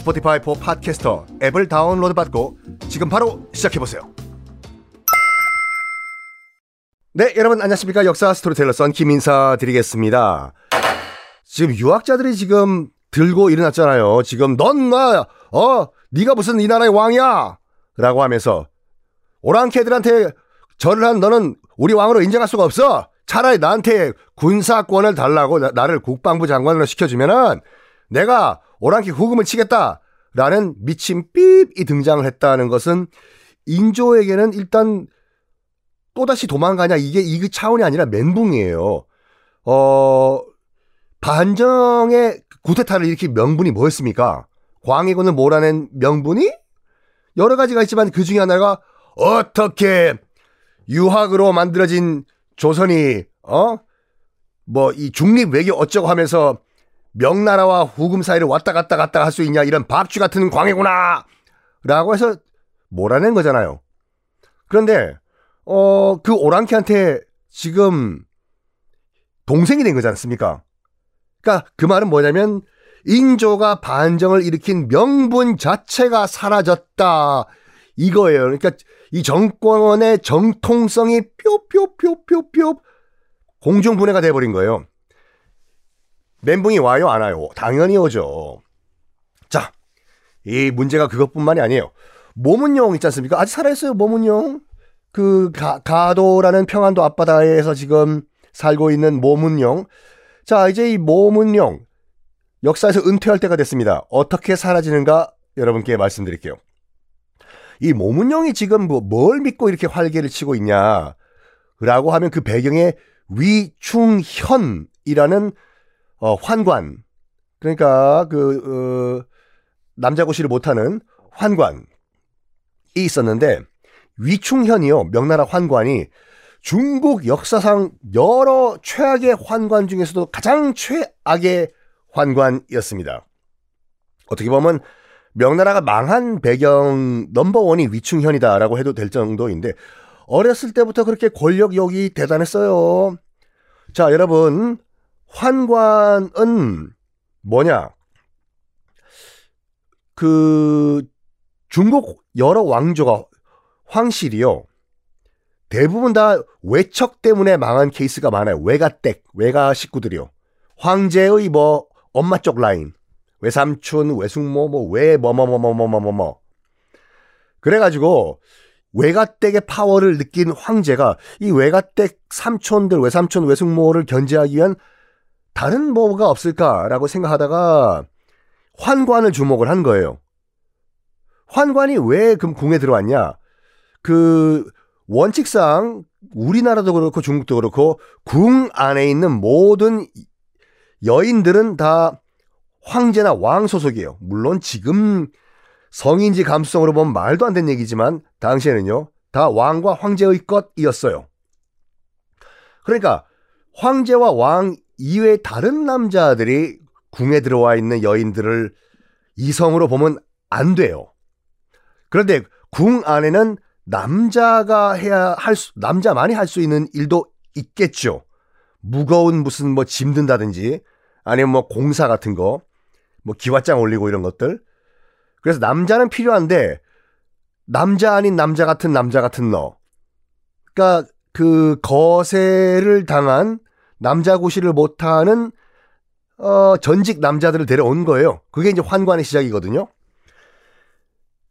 Spotify for Podcasters 앱을 다운로드 받고 지금 바로 시작해보세요. 네, 여러분 안녕하십니까? 역사 스토리텔러 썬킴 인사 드리겠습니다. 지금 유학자들이 지금 들고 일어났잖아요. 지금 넌 나 어, 네가 무슨 이 나라의 왕이야? 라고 하면서 오랑캐들한테 절을 한 너는 우리 왕으로 인정할 수가 없어. 차라리 나한테 군사권을 달라고 나를 국방부 장관으로 시켜주면은 내가 오랑캐 후금을 치겠다. 라는 미친 삐입이 등장을 했다는 것은 인조에게는 일단 또다시 도망가냐 이게 이 차원이 아니라 멘붕이에요. 어 반정의 구테타를 일으킨 명분이 뭐였습니까? 광해군을 몰아낸 명분이 여러 가지가 있지만 그 중에 하나가 어떻게 유학으로 만들어진 조선이 어 뭐 이 중립 외교 어쩌고 하면서 명나라와 후금 사이를 왔다 갔다 갔다 할 수 있냐 이런 박쥐 같은 광해구나 라고 해서 몰아낸 거잖아요. 그런데 어, 그 오랑캐한테 지금 동생이 된 거지 않습니까? 그러니까 그 말은 뭐냐면 인조가 반정을 일으킨 명분 자체가 사라졌다. 이거예요. 그러니까 이 정권의 정통성이 뾰뾰뾰뾰뾰 공중분해가 돼버린 거예요. 멘붕이 와요, 안 와요? 당연히 오죠. 자, 이 문제가 그것뿐만이 아니에요. 모문용 있지 않습니까? 아직 살아있어요, 모문용. 그 가, 가도라는 평안도 앞바다에서 지금 살고 있는 모문용. 자, 이제 이 모문용 역사에서 은퇴할 때가 됐습니다. 어떻게 사라지는가 여러분께 말씀드릴게요. 이 모문용이 지금 뭐 뭘 믿고 이렇게 활개를 치고 있냐? 라고 하면 그 배경에 위충현이라는 어, 환관. 그러니까 그 어, 남자고시를 못하는 환관이 있었는데 위충현이요. 명나라 환관이 중국 역사상 여러 최악의 환관 중에서도 가장 최악의 환관이었습니다. 어떻게 보면 명나라가 망한 배경 넘버원이 위충현이다라고 해도 될 정도인데 어렸을 때부터 그렇게 권력욕이 대단했어요. 자, 여러분, 환관은 뭐냐? 그 중국 여러 왕조가 황실이요. 대부분 다 외척 때문에 망한 케이스가 많아요. 외가댁, 외가 식구들이요. 황제의 뭐 엄마 쪽 라인, 외삼촌, 외숙모, 뭐외 뭐뭐뭐뭐뭐뭐뭐. 그래가지고 외가댁의 파워를 느낀 황제가 이 외가댁 삼촌들, 외삼촌, 외숙모를 견제하기 위한 다른 뭐가 없을까라고 생각하다가 환관을 주목을 한 거예요. 환관이 왜 그럼 궁에 들어왔냐? 그 원칙상 우리나라도 그렇고 중국도 그렇고 궁 안에 있는 모든 여인들은 다 황제나 왕 소속이에요. 물론 지금 성인지 감수성으로 보면 말도 안 되는 얘기지만 당시에는요. 다 왕과 황제의 것이었어요. 그러니까 황제와 왕 이외의 다른 남자들이 궁에 들어와 있는 여인들을 이성으로 보면 안 돼요. 그런데 궁 안에는 남자가 해야 할 수, 남자만이 할 수 있는 일도 있겠죠. 무거운 무슨 뭐 짐 든다든지 아니면 뭐 공사 같은 거, 뭐 기와장 올리고 이런 것들. 그래서 남자는 필요한데 남자 아닌 남자 같은 남자 같은 너. 그러니까 그 거세를 당한 남자 구실을 못하는 어 전직 남자들을 데려온 거예요. 그게 이제 환관의 시작이거든요.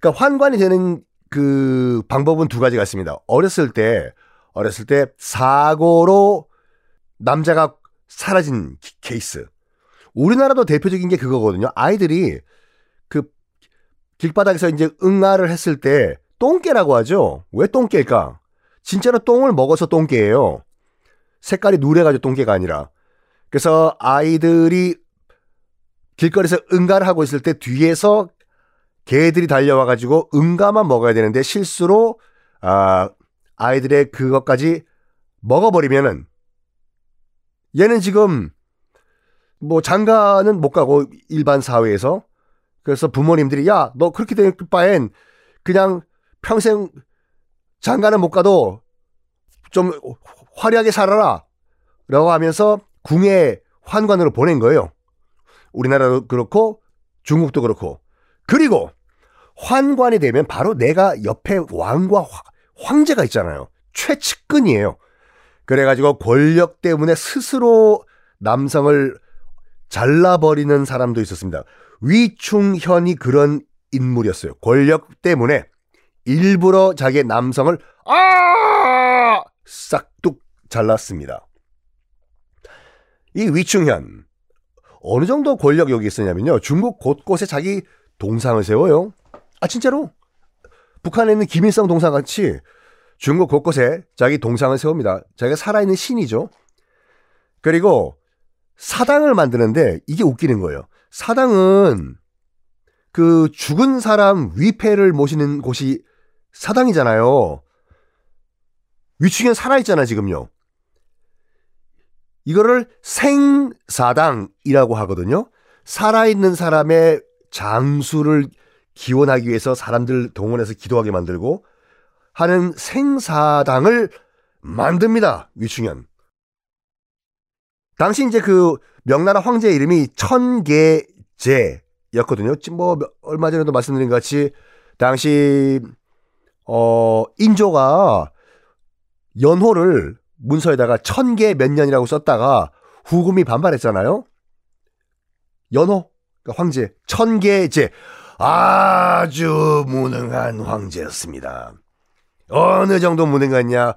그러니까 환관이 되는 그 방법은 두 가지가 있습니다. 어렸을 때 어렸을 때 사고로 남자가 사라진 기- 케이스. 우리나라도 대표적인 게 그거거든요. 아이들이 그 길바닥에서 이제 응아를 했을 때 똥개라고 하죠. 왜 똥개일까? 진짜로 똥을 먹어서 똥개예요. 색깔이 누래가지고 똥개가 아니라. 그래서 아이들이 길거리에서 응가를 하고 있을 때 뒤에서 개들이 달려와가지고 응가만 먹어야 되는데 실수로 아, 아이들의 그것까지 먹어버리면은 얘는 지금 뭐 장가는 못 가고 일반 사회에서 그래서 부모님들이 야 너 그렇게 될 바엔 그냥 평생 장가는 못 가도 좀 화려하게 살아라 라고 하면서 궁에 환관으로 보낸 거예요. 우리나라도 그렇고 중국도 그렇고 그리고 환관이 되면 바로 내가 옆에 왕과 화- 황제가 있잖아요. 최측근이에요. 그래가지고 권력 때문에 스스로 남성을 잘라버리는 사람도 있었습니다. 위충현이 그런 인물이었어요. 권력 때문에 일부러 자기의 남성을 아 싹둑 잘랐습니다. 이 위충현 어느 정도 권력욕이 있었냐면요. 중국 곳곳에 자기 동상을 세워요. 아 진짜로 북한에 있는 김일성 동상 같이 중국 곳곳에 자기 동상을 세웁니다. 자기가 살아있는 신이죠. 그리고 사당을 만드는데 이게 웃기는 거예요. 사당은 그 죽은 사람 위패를 모시는 곳이 사당이잖아요. 위충현 살아있잖아, 지금요. 이거를 생사당이라고 하거든요. 살아있는 사람의 장수를 기원하기 위해서 사람들 동원해서 기도하게 만들고 하는 생사당을 만듭니다. 위충현. 당시 이제 그 명나라 황제 이름이 천계제였거든요. 뭐 얼마 전에도 말씀드린 것 같이 당시 어 인조가 연호를 문서에다가 천계 몇 년이라고 썼다가 후금이 반발했잖아요. 연호 그러니까 황제 천계제 아주 무능한 황제였습니다. 어느 정도 무능하냐?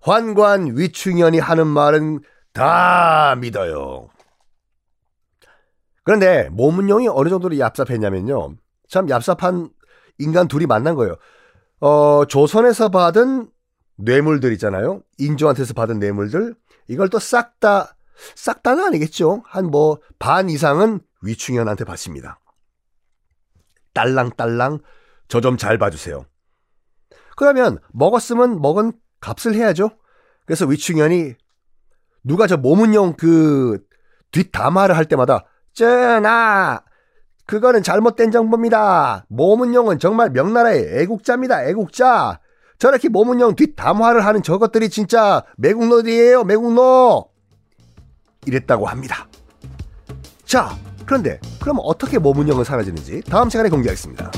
환관 위충현이 하는 말은 다 믿어요. 그런데 모문용이 어느 정도로 얍삽했냐면요. 참 얍삽한 인간 둘이 만난 거예요. 어, 조선에서 받은 뇌물들 있잖아요. 인조한테서 받은 뇌물들. 이걸 또 싹 다, 싹 다는 아니겠죠. 한 뭐 반 이상은 위충현한테 받습니다. 딸랑딸랑 저 좀 잘 봐주세요. 그러면 먹었으면 먹은 값을 해야죠. 그래서 위충현이 누가 저 모문용 그 뒷담화를 할 때마다 쩌나 그거는 잘못된 정보입니다. 모문용은 정말 명나라의 애국자입니다. 애국자. 저렇게 모문용 뒷담화를 하는 저것들이 진짜 매국노들이에요. 매국노. 이랬다고 합니다. 자, 그런데 그럼 어떻게 모문용은 사라지는지 다음 시간에 공개하겠습니다.